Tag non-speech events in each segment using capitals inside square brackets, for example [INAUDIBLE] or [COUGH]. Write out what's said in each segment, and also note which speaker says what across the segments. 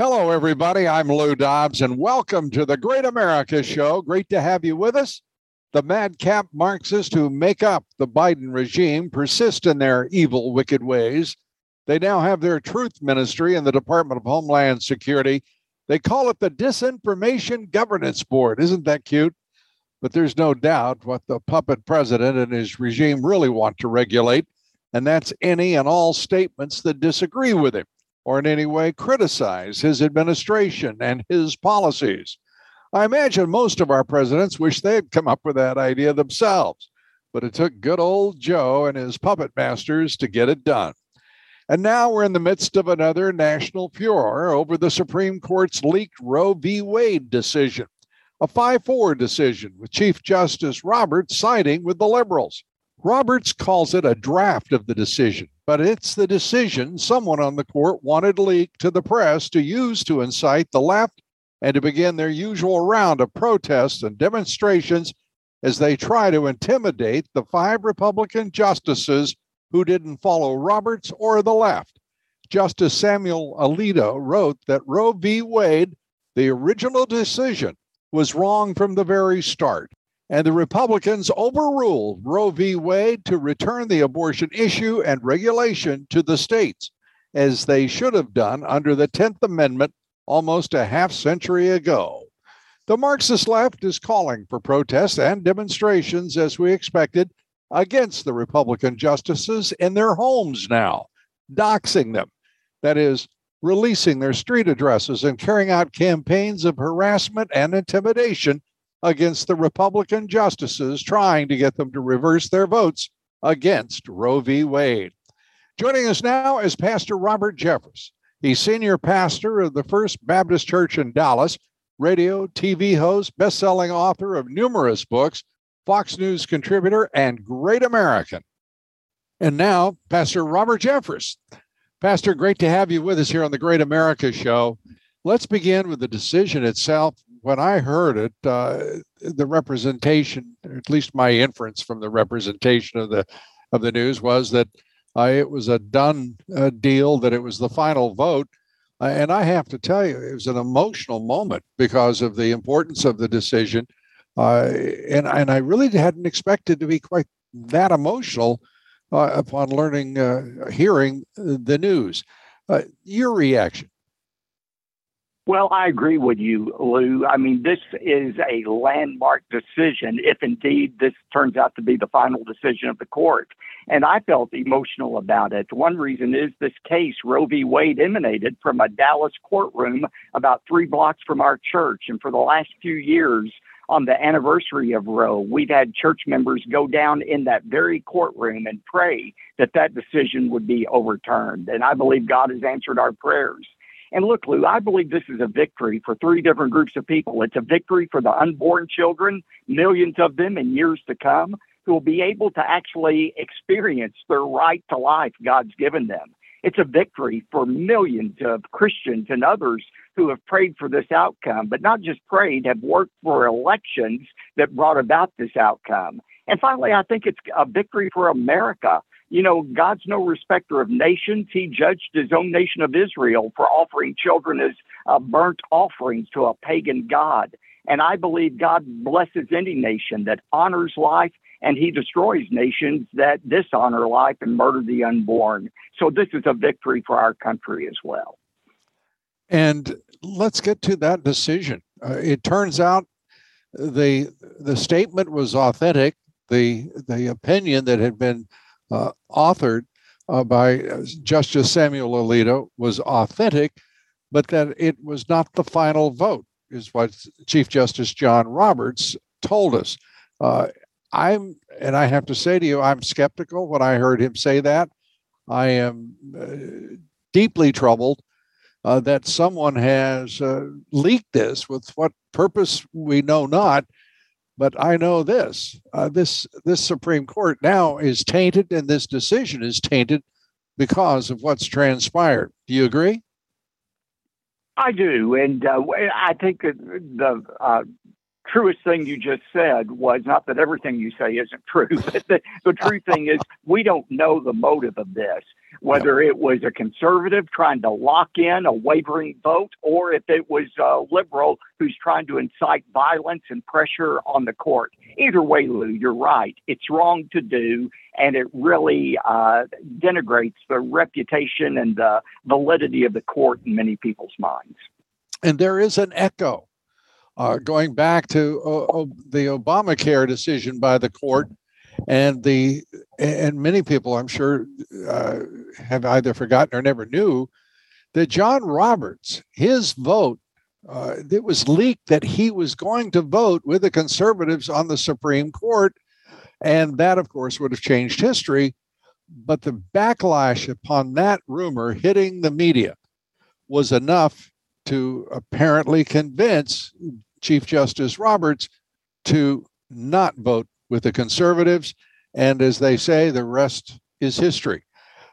Speaker 1: Hello, everybody. I'm Lou Dobbs, and welcome to the Great America Show. Great to have you with us. The madcap Marxists who make up the Biden regime persist in their evil, wicked ways. They now have their truth ministry in the Department of Homeland Security. They call it the Disinformation Governance Board. Isn't that cute? But there's no doubt what the puppet president and his regime really want to regulate, and that's any and all statements that disagree with him or in any way criticize his administration and his policies. I imagine most of our presidents wish they had come up with that idea themselves, but it took good old Joe and his puppet masters to get it done. And now we're in the midst of another national furor over the Supreme Court's leaked Roe v. Wade decision, a 5 4 decision with Chief Justice Roberts siding with the liberals. Roberts calls it a draft of the decision, but it's the decision someone on the court wanted leaked to the press to use to incite the left and to begin their usual round of protests and demonstrations as they try to intimidate the five Republican justices who didn't follow Roberts or the left. Justice Samuel Alito wrote that Roe v. Wade, the original decision, was wrong from the very start. And the Republicans overruled Roe v. Wade to return the abortion issue and regulation to the states, as they should have done under the 10th Amendment almost a half century ago. The Marxist left is calling for protests and demonstrations, as we expected, against the Republican justices in their homes now, doxing them. That is, releasing their street addresses and carrying out campaigns of harassment and intimidation against the Republican justices, trying to get them to reverse their votes against Roe v. Wade. Joining us now is Pastor Robert Jeffress. He's senior pastor of the First Baptist Church in Dallas, radio, TV host, best-selling author of numerous books, Fox News contributor, and great American. And now, Pastor Robert Jeffress. Pastor, great to have you with us here on the Great America Show. Let's begin with the decision itself. When I heard it, uh, the representation, at least my inference from the representation of the of the news, was that uh, it was a done uh, deal, that it was the final vote. Uh, and I have to tell you, it was an emotional moment because of the importance of the decision. Uh, and, and I really hadn't expected to be quite that emotional uh, upon learning, hearing the news. your reaction?
Speaker 2: Well, I agree with you, Lou. I mean, this is a landmark decision if indeed this turns out to be the final decision of the court. And I felt emotional about it. One reason is this case, Roe v. Wade, emanated from a Dallas courtroom about three blocks from our church. And for the last few years, on the anniversary of Roe, we've had church members go down in that very courtroom and pray that that decision would be overturned. And I believe God has answered our prayers. And look, Lou, I believe this is a victory for three different groups of people. It's a victory for the unborn children, millions of them in years to come, who will be able to actually experience their right to life God's given them. It's a victory for millions of Christians and others who have prayed for this outcome, but not just prayed, have worked for elections that brought about this outcome. And finally, I think it's a victory for America you know, God's no respecter of nations. He judged his own nation of Israel for offering children as uh, burnt offerings to a pagan God. And I believe God blesses any nation that honors life and he destroys nations that dishonor life and murder the unborn. So this is a victory for our country as well.
Speaker 1: And let's get to that decision. Uh, it turns out the the statement was authentic. The the opinion that had been authored uh, by uh, Justice Samuel Alito was authentic, but that it was not the final vote, is what Chief Justice John Roberts told us. Uh, I'm, and I have to say to you, I'm skeptical when I heard him say that. I am uh, deeply troubled uh, that someone has uh, leaked this with what purpose we know not. But I know this: uh, this this Supreme Court now is tainted, and this decision is tainted because of what's transpired. Do you agree?
Speaker 2: I do, and uh, I think the uh, truest thing you just said was not that everything you say isn't true, [LAUGHS] but the, the true thing is we don't know the motive of this, whether it was a conservative trying to lock in a wavering vote or if it was a liberal who's trying to incite violence and pressure on the court. Either way, Lou, you're right. It's wrong to do, and it really uh, denigrates the reputation and the validity of the court in many people's minds.
Speaker 1: And there is an echo uh, going back to uh, the Obamacare decision by the court, and the and many people, I'm sure, uh, have either forgotten or never knew that John Roberts, his vote, uh, it was leaked that he was going to vote with the conservatives on the Supreme Court, and that, of course, would have changed history. But the backlash upon that rumor hitting the media was enough to apparently convince Chief Justice Roberts to not vote with the conservatives. And as they say, the rest is history.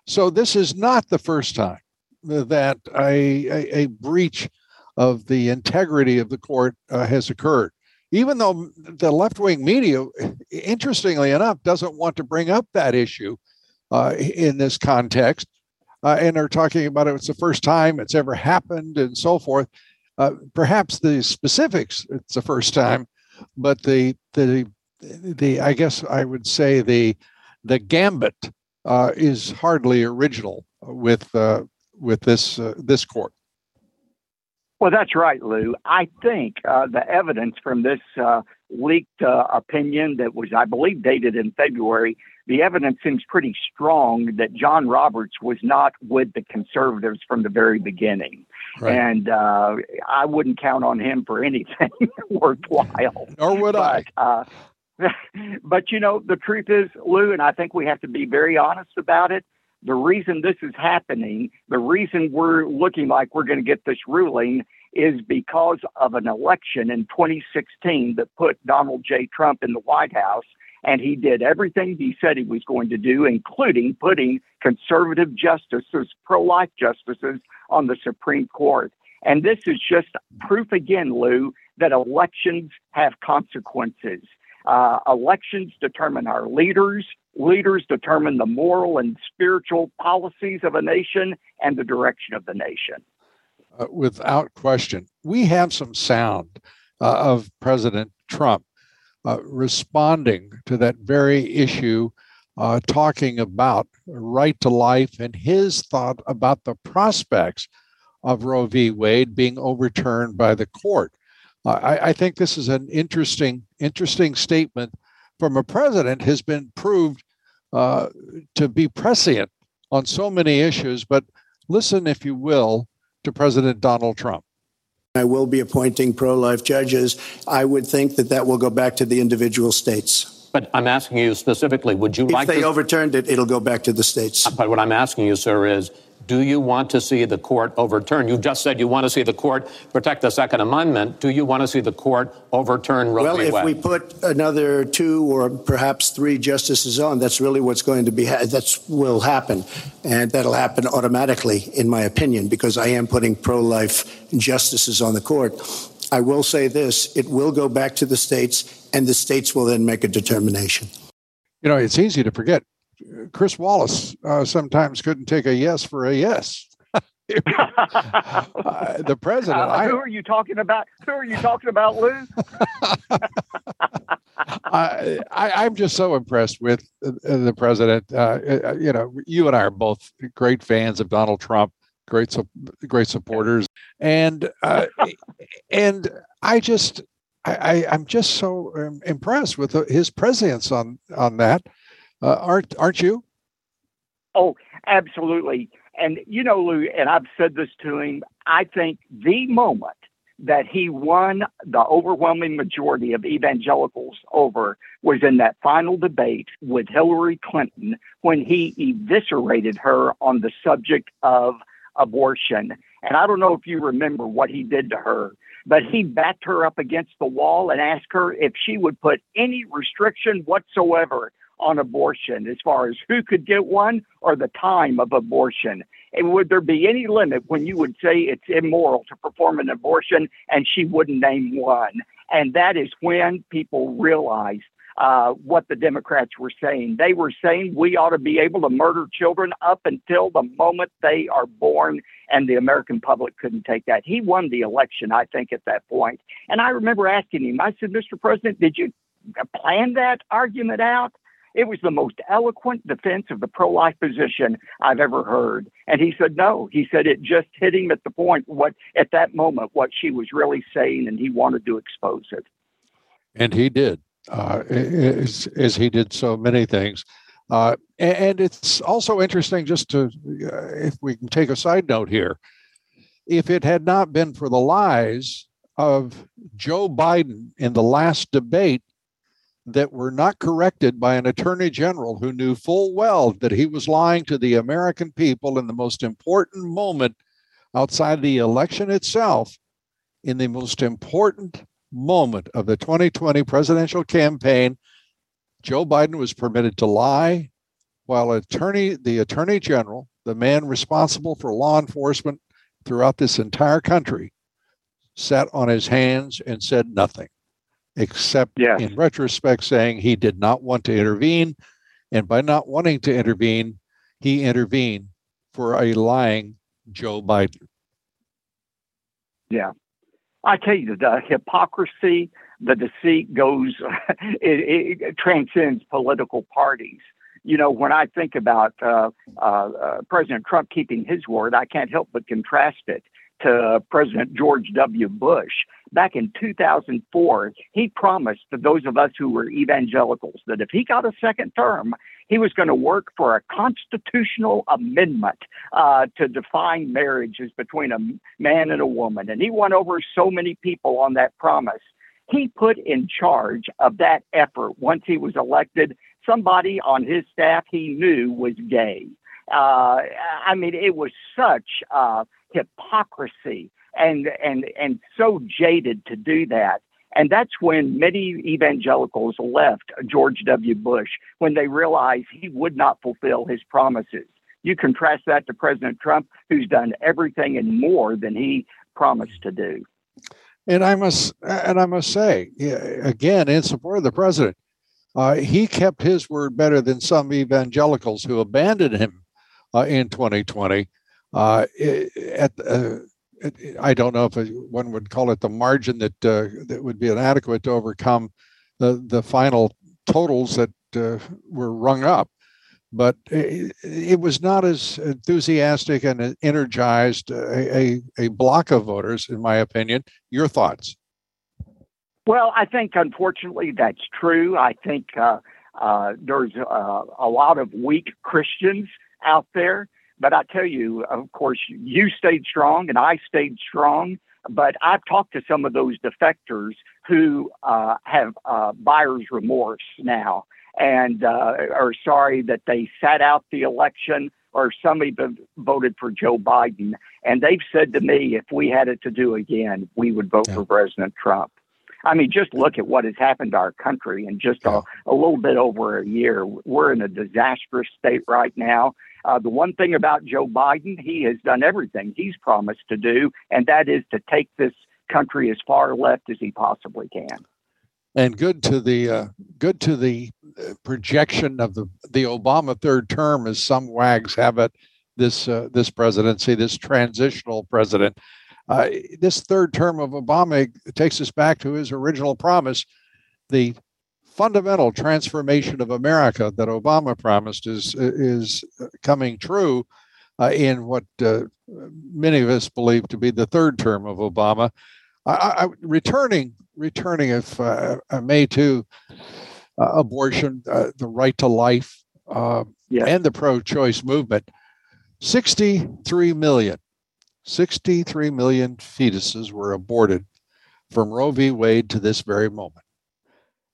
Speaker 1: So this is not the first time that a, a, a breach of the integrity of the court uh, has occurred. Even though the left wing media, interestingly enough, doesn't want to bring up that issue uh, in this context, uh, and are talking about it, it's the first time it's ever happened and so forth. Uh, perhaps the specifics, it's the first time, but the the the I guess I would say the the gambit uh, is hardly original with uh, with this uh, this court.
Speaker 2: Well, that's right, Lou. I think uh, the evidence from this leaked opinion that was, I believe, dated in February, the evidence seems pretty strong that John Roberts was not with the conservatives from the very beginning. Right. And uh, I wouldn't count on him for anything [LAUGHS] worthwhile.
Speaker 1: Nor would but, I. Uh, [LAUGHS]
Speaker 2: but you know, the truth is, Lou, and I think we have to be very honest about it. The reason this is happening, the reason we're looking like we're going to get this ruling is because of an election in 2016 that put Donald J. Trump in the White House. And he did everything he said he was going to do, including putting conservative justices, pro life justices, on the Supreme Court. And this is just proof again, Lou, that elections have consequences. Uh, elections determine our leaders. Leaders determine the moral and spiritual policies of a nation and the direction of the nation.
Speaker 1: Uh, without question. We have some sound uh, of President Trump uh, responding to that very issue, uh, talking about right to life and his thought about the prospects of Roe v. Wade being overturned by the court. I, I think this is an interesting, interesting statement from a president has been proved uh, to be prescient on so many issues. But listen, if you will, to President Donald Trump.
Speaker 3: I will be appointing pro life judges. I would think that that will go back to the individual states.
Speaker 4: But I'm asking you specifically, would you
Speaker 3: if
Speaker 4: like If
Speaker 3: they
Speaker 4: to...
Speaker 3: overturned it, it'll go back to the states.
Speaker 4: But what I'm asking you, sir, is do you want to see the court overturn? You just said you want to see the court protect the Second Amendment. Do you want to see the court overturn Roe
Speaker 3: well,
Speaker 4: v.
Speaker 3: Wade? Well, if we put another two or perhaps three justices on, that's really what's going to be. Ha- that will happen, and that'll happen automatically, in my opinion, because I am putting pro-life justices on the court. I will say this: it will go back to the states, and the states will then make a determination.
Speaker 1: You know, it's easy to forget Chris Wallace uh, sometimes couldn't take a yes for a yes. [LAUGHS] uh, the president. Uh,
Speaker 2: who I, are you talking about? Who are you talking about, Lou? [LAUGHS]
Speaker 1: I, am just so impressed with uh, the president. Uh, uh, you know, you and I are both great fans of Donald Trump, great, great supporters, and [LAUGHS] and I just, I, am just so um, impressed with his presence on on that. Uh, aren't aren't you?
Speaker 2: Oh, absolutely. And you know, Lou, and I've said this to him. I think the moment that he won the overwhelming majority of evangelicals over was in that final debate with Hillary Clinton when he eviscerated her on the subject of abortion. And I don't know if you remember what he did to her, but he backed her up against the wall and asked her if she would put any restriction whatsoever on abortion as far as who could get one or the time of abortion. And would there be any limit when you would say it's immoral to perform an abortion and she wouldn't name one? And that is when people realized uh, what the Democrats were saying. They were saying we ought to be able to murder children up until the moment they are born, and the American public couldn't take that. He won the election, I think, at that point. And I remember asking him, I said, Mr. President, did you plan that argument out? It was the most eloquent defense of the pro life position I've ever heard. And he said, no. He said it just hit him at the point, what at that moment, what she was really saying, and he wanted to expose it.
Speaker 1: And he did, uh, as, as he did so many things. Uh, and it's also interesting, just to, uh, if we can take a side note here, if it had not been for the lies of Joe Biden in the last debate, that were not corrected by an attorney general who knew full well that he was lying to the American people in the most important moment outside the election itself, in the most important moment of the 2020 presidential campaign, Joe Biden was permitted to lie while attorney the attorney general, the man responsible for law enforcement throughout this entire country, sat on his hands and said nothing except yes. in retrospect saying he did not want to intervene. And by not wanting to intervene, he intervened for a lying Joe Biden.
Speaker 2: Yeah. I tell you, the hypocrisy, the deceit goes, [LAUGHS] it, it, transcends political parties. You know, when I think about uh, uh, uh, President Trump keeping his word, I can't help but contrast it to President George W. Bush. Back in 2004, he promised to those of us who were evangelicals that if he got a second term, he was going to work for a constitutional amendment uh, to define marriages between a man and a woman. And he won over so many people on that promise. He put in charge of that effort once he was elected somebody on his staff he knew was gay. Uh, I mean, it was such uh, hypocrisy and and and so jaded to do that. And that's when many evangelicals left George W. Bush when they realized he would not fulfill his promises. You contrast that to President Trump, who's done everything and more than he promised to do.
Speaker 1: And I must and I must say again in support of the president, uh, he kept his word better than some evangelicals who abandoned him uh, in 2020 uh, at uh, I don't know if one would call it the margin that uh, that would be inadequate to overcome the the final totals that uh, were rung up, but it, it, was not as enthusiastic and energized a, a, a block of voters, in my opinion. Your thoughts?
Speaker 2: Well, I think unfortunately that's true. I think uh, uh, there's a lot of weak Christians out there but I tell you, of course, you stayed strong and I stayed strong. But I've talked to some of those defectors who uh, have uh, buyer's remorse now and uh, are sorry that they sat out the election or some even voted for Joe Biden. And they've said to me, if we had it to do again, we would vote yeah. for President Trump. I mean, just look at what has happened to our country in just a, a little bit over a year. We're in a disastrous state right now. Uh, the one thing about Joe Biden, he has done everything he's promised to do, and that is to take this country as far left as he possibly can.
Speaker 1: And good to the uh, good to the uh, projection of the the Obama third term, as some wags have it. This uh, this presidency, this transitional president, uh, this third term of Obama takes us back to his original promise. The fundamental transformation of America that Obama promised is is coming true uh, in what uh, many of us believe to be the third term of Obama. I, I, returning, returning, if uh, I may, to uh, abortion, uh, the right to life, yeah. and the pro-choice movement. 63 million, 63 million fetuses were aborted from Roe v. Wade to this very moment.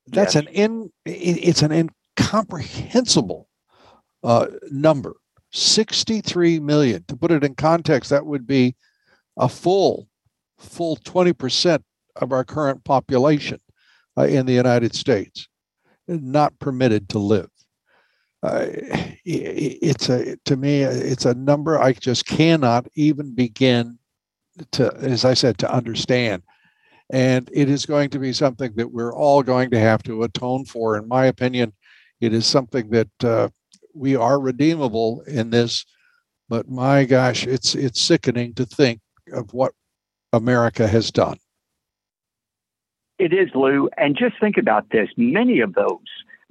Speaker 1: That's yes. an in it's an incomprehensible uh, number. 63 million. To put it in context, that would be a full, full 20% of our current population uh, in the United States not permitted to live. Uh, it's a to me it's a number I just cannot even begin to, as I said, to understand. And it is going to be something that we're all going to have to atone for. In my opinion, it is something that uh, we are redeemable in this. But my gosh, it's it's sickening to think of what America has done.
Speaker 2: It is, Lou. And just think about this many of those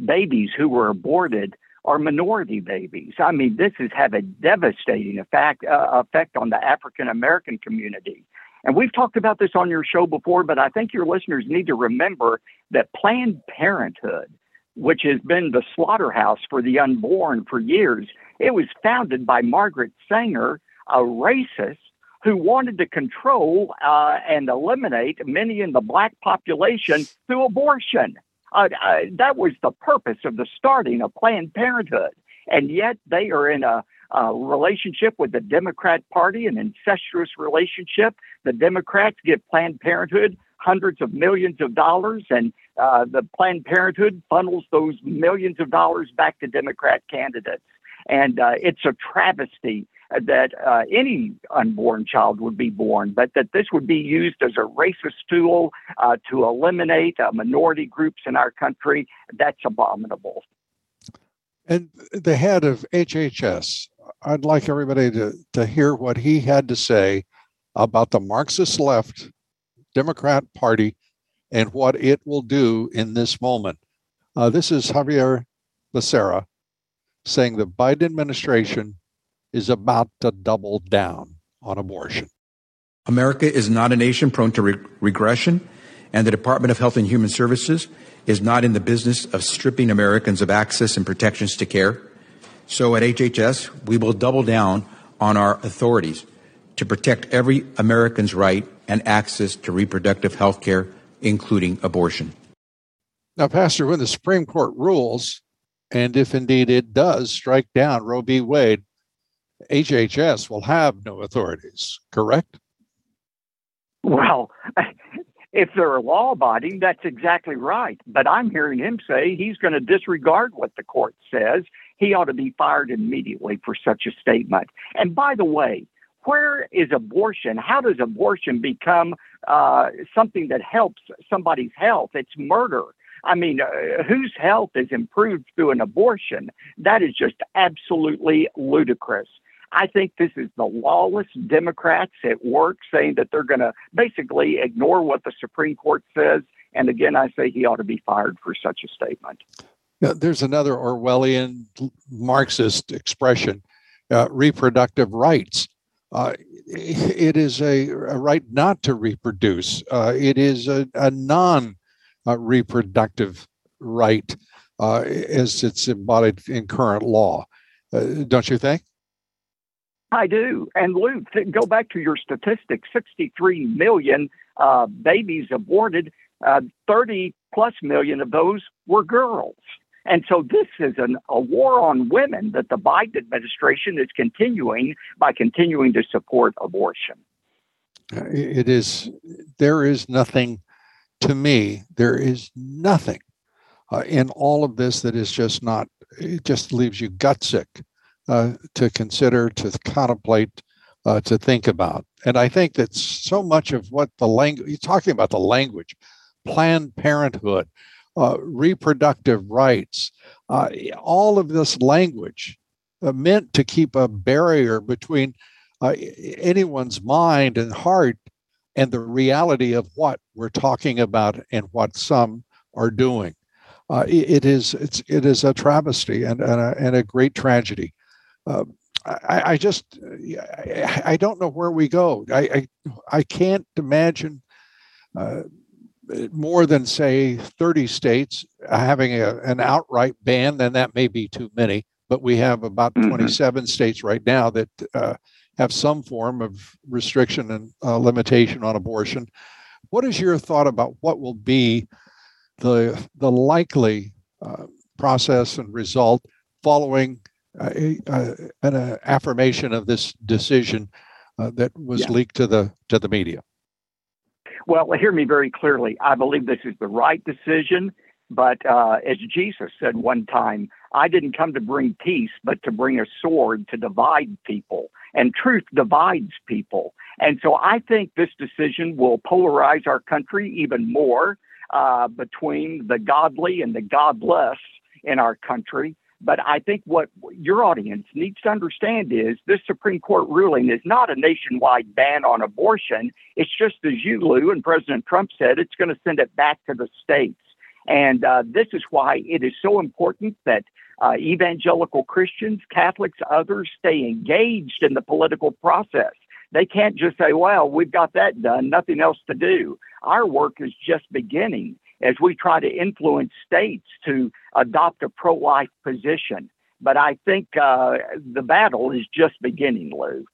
Speaker 2: babies who were aborted are minority babies. I mean, this has had a devastating effect, uh, effect on the African American community. And we've talked about this on your show before, but I think your listeners need to remember that Planned Parenthood, which has been the slaughterhouse for the unborn for years, it was founded by Margaret Sanger, a racist who wanted to control uh, and eliminate many in the black population through abortion. Uh, uh, that was the purpose of the starting of Planned Parenthood. And yet they are in a, a relationship with the Democrat Party, an incestuous relationship. The Democrats give Planned Parenthood hundreds of millions of dollars, and uh, the Planned Parenthood funnels those millions of dollars back to Democrat candidates. And uh, it's a travesty that uh, any unborn child would be born, but that this would be used as a racist tool uh, to eliminate uh, minority groups in our country, that's abominable.
Speaker 1: And the head of HHS, I'd like everybody to, to hear what he had to say about the Marxist left Democrat Party and what it will do in this moment. Uh, this is Xavier Becerra saying the Biden administration is about to double down on abortion.
Speaker 5: America is not a nation prone to re- regression, and the Department of Health and Human Services is not in the business of stripping Americans of access and protections to care. So at HHS, we will double down on our authorities to protect every American's right and access to reproductive health care, including abortion.
Speaker 1: Now, Pastor, when the Supreme Court rules, and if indeed it does strike down Roe v. Wade, HHS will have no authorities, correct?
Speaker 2: Well, if they're law abiding, that's exactly right. But I'm hearing him say he's going to disregard what the court says. He ought to be fired immediately for such a statement. And by the way, where is abortion? How does abortion become uh, something that helps somebody's health? It's murder. I mean, uh, whose health is improved through an abortion? That is just absolutely ludicrous. I think this is the lawless Democrats at work saying that they're going to basically ignore what the Supreme Court says. And again, I say he ought to be fired for such a statement.
Speaker 1: Yeah, there's another Orwellian Marxist expression uh, reproductive rights. Uh, it is a, a, right not to reproduce, uh, it is a, a non reproductive right uh, as it's embodied in current law. Uh, don't you think?
Speaker 2: I do. And Luke, go back to your statistics 63 million uh, babies aborted, uh, 30 plus million of those were girls. And so this is an, a war on women that the Biden administration is continuing by continuing to support abortion.
Speaker 1: It is, there is nothing, to me, there is nothing uh, in all of this that is just not, it just leaves you gut sick uh, to consider, to contemplate, uh, to think about. And I think that so much of what the language, you're talking about the language, Planned Parenthood, uh, reproductive rights, uh, all of this language uh, meant to keep a barrier between uh, anyone's mind and heart and the reality of what we're talking about and what some are doing. Uh, it, is it's it is a travesty and and a, and a great tragedy. Uh, I, I, just I, I, don't know where we go. I I, I can't imagine uh, more than say 30 states having a, an outright ban. Then that may be too many, but we have about mm-hmm. 27 states right now that uh, have some form of restriction and uh, limitation on abortion. What is your thought about what will be the the likely uh, process and result following an affirmation of this decision uh, that was yeah. leaked to the to the media.
Speaker 2: Well, hear me very clearly. I believe this is the right decision. But uh, as Jesus said one time, I didn't come to bring peace, but to bring a sword to divide people. And truth divides people. And so I think this decision will polarize our country even more uh, between the godly and the godless in our country. But I think what your audience needs to understand is this Supreme Court ruling is not a nationwide ban on abortion. It's just as you, Lou, and President Trump said, it's going to send it back to the states. And uh, this is why it is so important that uh, evangelical Christians, Catholics, others stay engaged in the political process. They can't just say, well, we've got that done, nothing else to do. Our work is just beginning as we try to influence states to adopt a pro life position. But I think uh, the battle is just beginning, Lou.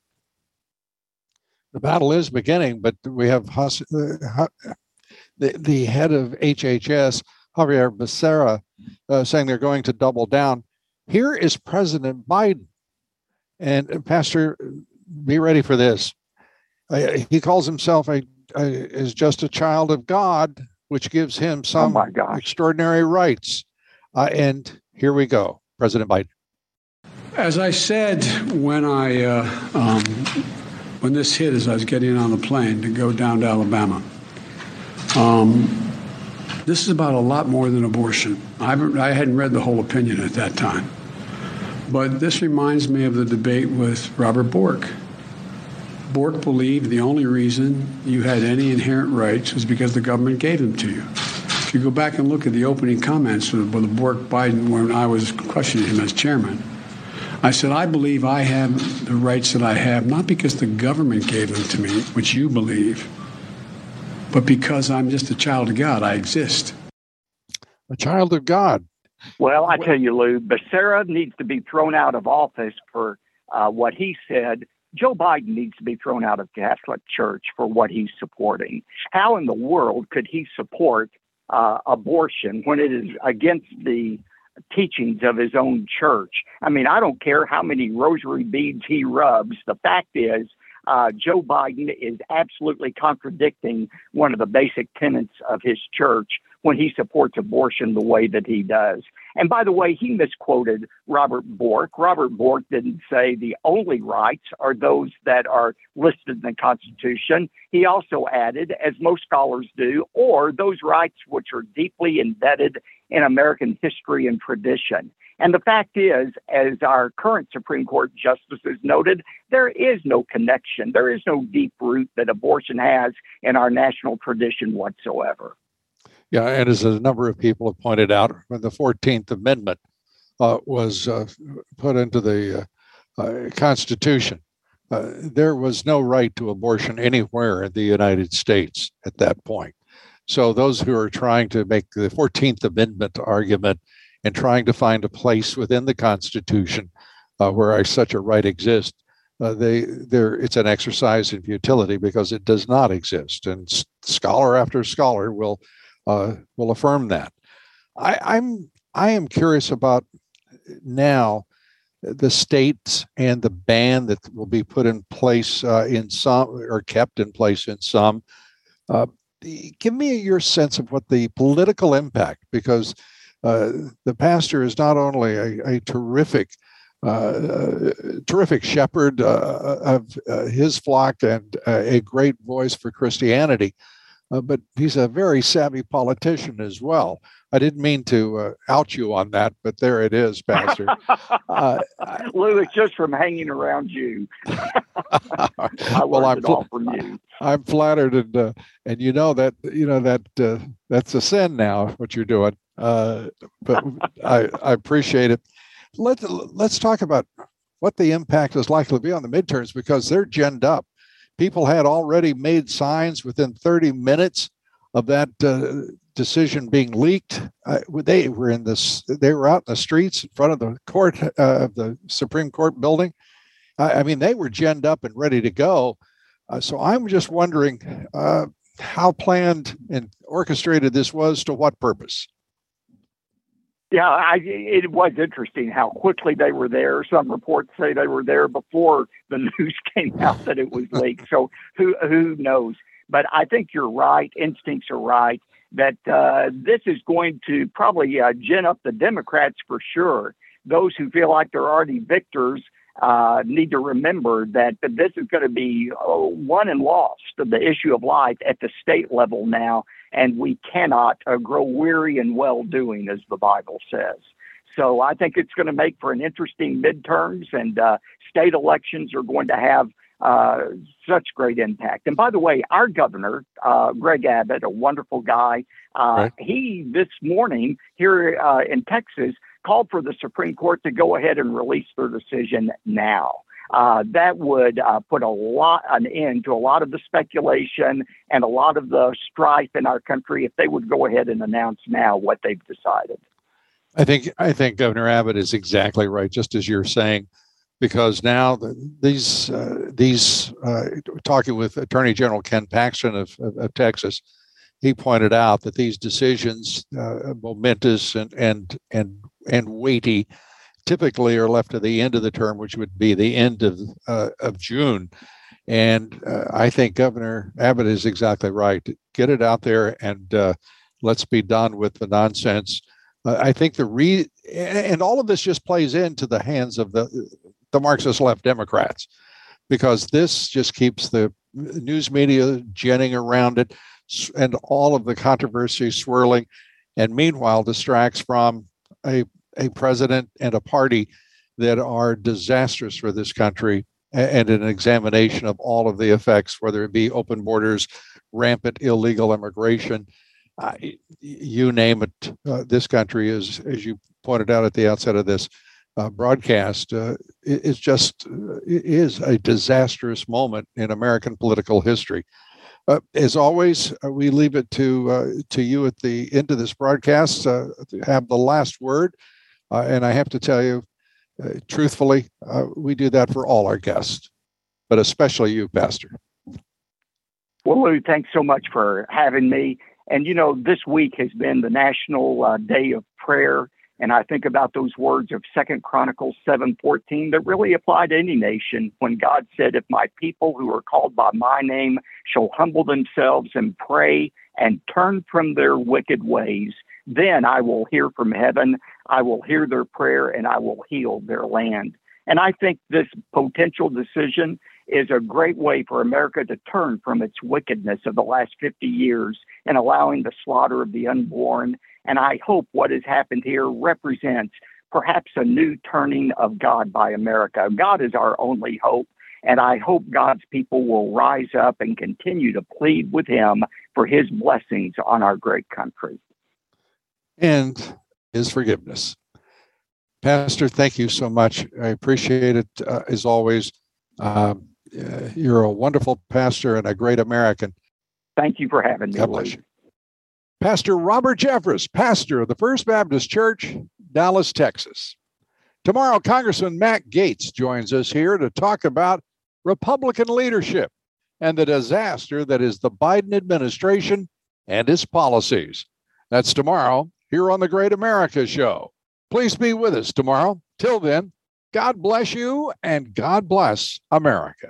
Speaker 1: The battle is beginning, but we have uh, the, the head of HHS, Xavier Becerra, uh, saying they're going to double down. Here is President Biden. And, Pastor, be ready for this. Uh, he calls himself a, a, is just a child of God which gives him oh some oh extraordinary rights. Uh, and here we go, President Biden.
Speaker 6: As I said when I uh, um, when this hit, as I was getting on the plane to go down to Alabama, um, this is about a lot more than abortion. I, I hadn't read the whole opinion at that time, but this reminds me of the debate with Robert Bork Bork believed the only reason you had any inherent rights was because the government gave them to you. If you go back and look at the opening comments of the Bork Biden when I was questioning him as chairman, I said, I believe I have the rights that I have, not because the government gave them to me, which you believe, but because I'm just a child of God. I exist.
Speaker 1: A child of God.
Speaker 2: Well, I tell you, Lou, Becerra needs to be thrown out of office for uh, what he said Joe Biden needs to be thrown out of Catholic Church for what he's supporting. How in the world could he support uh, abortion when it is against the teachings of his own church? I mean, I don't care how many rosary beads he rubs. The fact is, uh, Joe Biden is absolutely contradicting one of the basic tenets of his church when he supports abortion the way that he does. And by the way, he misquoted Robert Bork. Robert Bork didn't say the only rights are those that are listed in the Constitution. He also added, as most scholars do, or those rights which are deeply embedded in American history and tradition. And the fact is, as our current Supreme Court justices noted, there is no connection, there is no deep root that abortion has in our national tradition whatsoever.
Speaker 1: Yeah, and as a number of people have pointed out, when the 14th Amendment uh, was uh, put into the uh, uh Constitution, uh, there was no right to abortion anywhere in the United States at that point. So those who are trying to make the 14th Amendment argument and trying to find a place within the Constitution uh, where such a right exists, uh, they there it's an exercise in futility because it does not exist, and scholar after scholar will uh, will affirm that. I, I'm I am curious about now the states and the ban that will be put in place uh, in some or kept in place in some. Uh, give me your sense of what the political impact, because uh, the pastor is not only a, a terrific, uh, terrific shepherd uh, of uh, his flock and a great voice for Christianity, uh, but he's a very savvy politician as well. I didn't mean to uh, out you on that, but there it is, Pastor. [LAUGHS]
Speaker 2: uh, Lou, it's just from hanging around you. [LAUGHS] I
Speaker 1: well, I'm, fl- from you. I'm flattered, and uh, and you know that you know that uh, that's a sin now what you're doing. Uh, but I, I appreciate it. Let's let's talk about what the impact is likely to be on the midterms because they're ginned up people had already made signs within 30 minutes of that uh, decision being leaked. Uh, they were in this. They were out in the streets in front of the court uh, of the Supreme Court building. I, I, mean, they were ginned up and ready to go. Uh, so I'm just wondering uh, how planned and orchestrated this was to what purpose.
Speaker 2: Yeah, I, it was interesting how quickly they were there. Some reports say they were there before the [LAUGHS] news came out that it was [LAUGHS] leaked. So who who knows? But I think you're right. Instincts are right that uh, this is going to probably uh, gin up the Democrats for sure. Those who feel like they're already victors uh, need to remember that this is going to be uh, won and lost the issue of life at the state level now, and we cannot uh, grow weary in well doing, as the Bible says. So I think it's going to make for an interesting midterms, and uh, state elections are going to have uh, such great impact. And by the way, our governor, uh, Greg Abbott, a wonderful guy, uh, right. he this morning here uh, in Texas called for the Supreme Court to go ahead and release their decision now. Uh, that would uh, put a lot an end to a lot of the speculation and a lot of the strife in our country if they would go ahead and announce now what they've decided.
Speaker 1: I think I think Governor Abbott is exactly right, just as you're saying, because now the, these uh, these uh, talking with Attorney General Ken Paxton of, of, of Texas, he pointed out that these decisions, uh, momentous and and and and weighty, typically are left to the end of the term, which would be the end of uh, of June. And uh, I think Governor Abbott is exactly right. Get it out there and uh, let's be done with the nonsense. Uh, I think the re and all of this just plays into the hands of the the Marxist left Democrats because this just keeps the news media ginning around it and all of the controversy swirling and meanwhile distracts from a a president and a party that are disastrous for this country and an examination of all of the effects, whether it be open borders, rampant illegal immigration, uh, you name it. Uh, this country is, as you pointed out at the outset of this uh, broadcast, uh, is just uh, is a disastrous moment in American political history. Uh, as always, we leave it to to you at the end of this broadcast to have the last word. Uh, and I have to tell you, uh, truthfully, uh, we do that for all our guests, but especially you, Pastor.
Speaker 2: Well, Lou, thanks so much for having me. And you know, this week has been the National uh, Day of Prayer, and I think about those words of Second Chronicles seven fourteen that really apply to any nation. When God said, "If my people who are called by my name shall humble themselves and pray and turn from their wicked ways, then I will hear from heaven, I will hear their prayer, and I will heal their land. And I think this potential decision is a great way for America to turn from its wickedness of the last 50 years and allowing the slaughter of the unborn. And I hope what has happened here represents perhaps a new turning of God by America. God is our only hope. And I hope God's people will rise up and continue to plead with Him for His blessings on our great country
Speaker 1: and his forgiveness. Pastor, thank you so much. I appreciate it uh, as always. Um, uh, you're a wonderful pastor and a great American.
Speaker 2: Thank you for having me.
Speaker 1: God bless you. Pastor Robert Jeffress, pastor of the First Baptist Church, Dallas, Texas. Tomorrow, Congressman Matt Gaetz joins us here to talk about Republican leadership and the disaster that is the Biden administration and its policies. That's tomorrow here on the Great America Show. Please be with us tomorrow. Till then, God bless you and God bless America.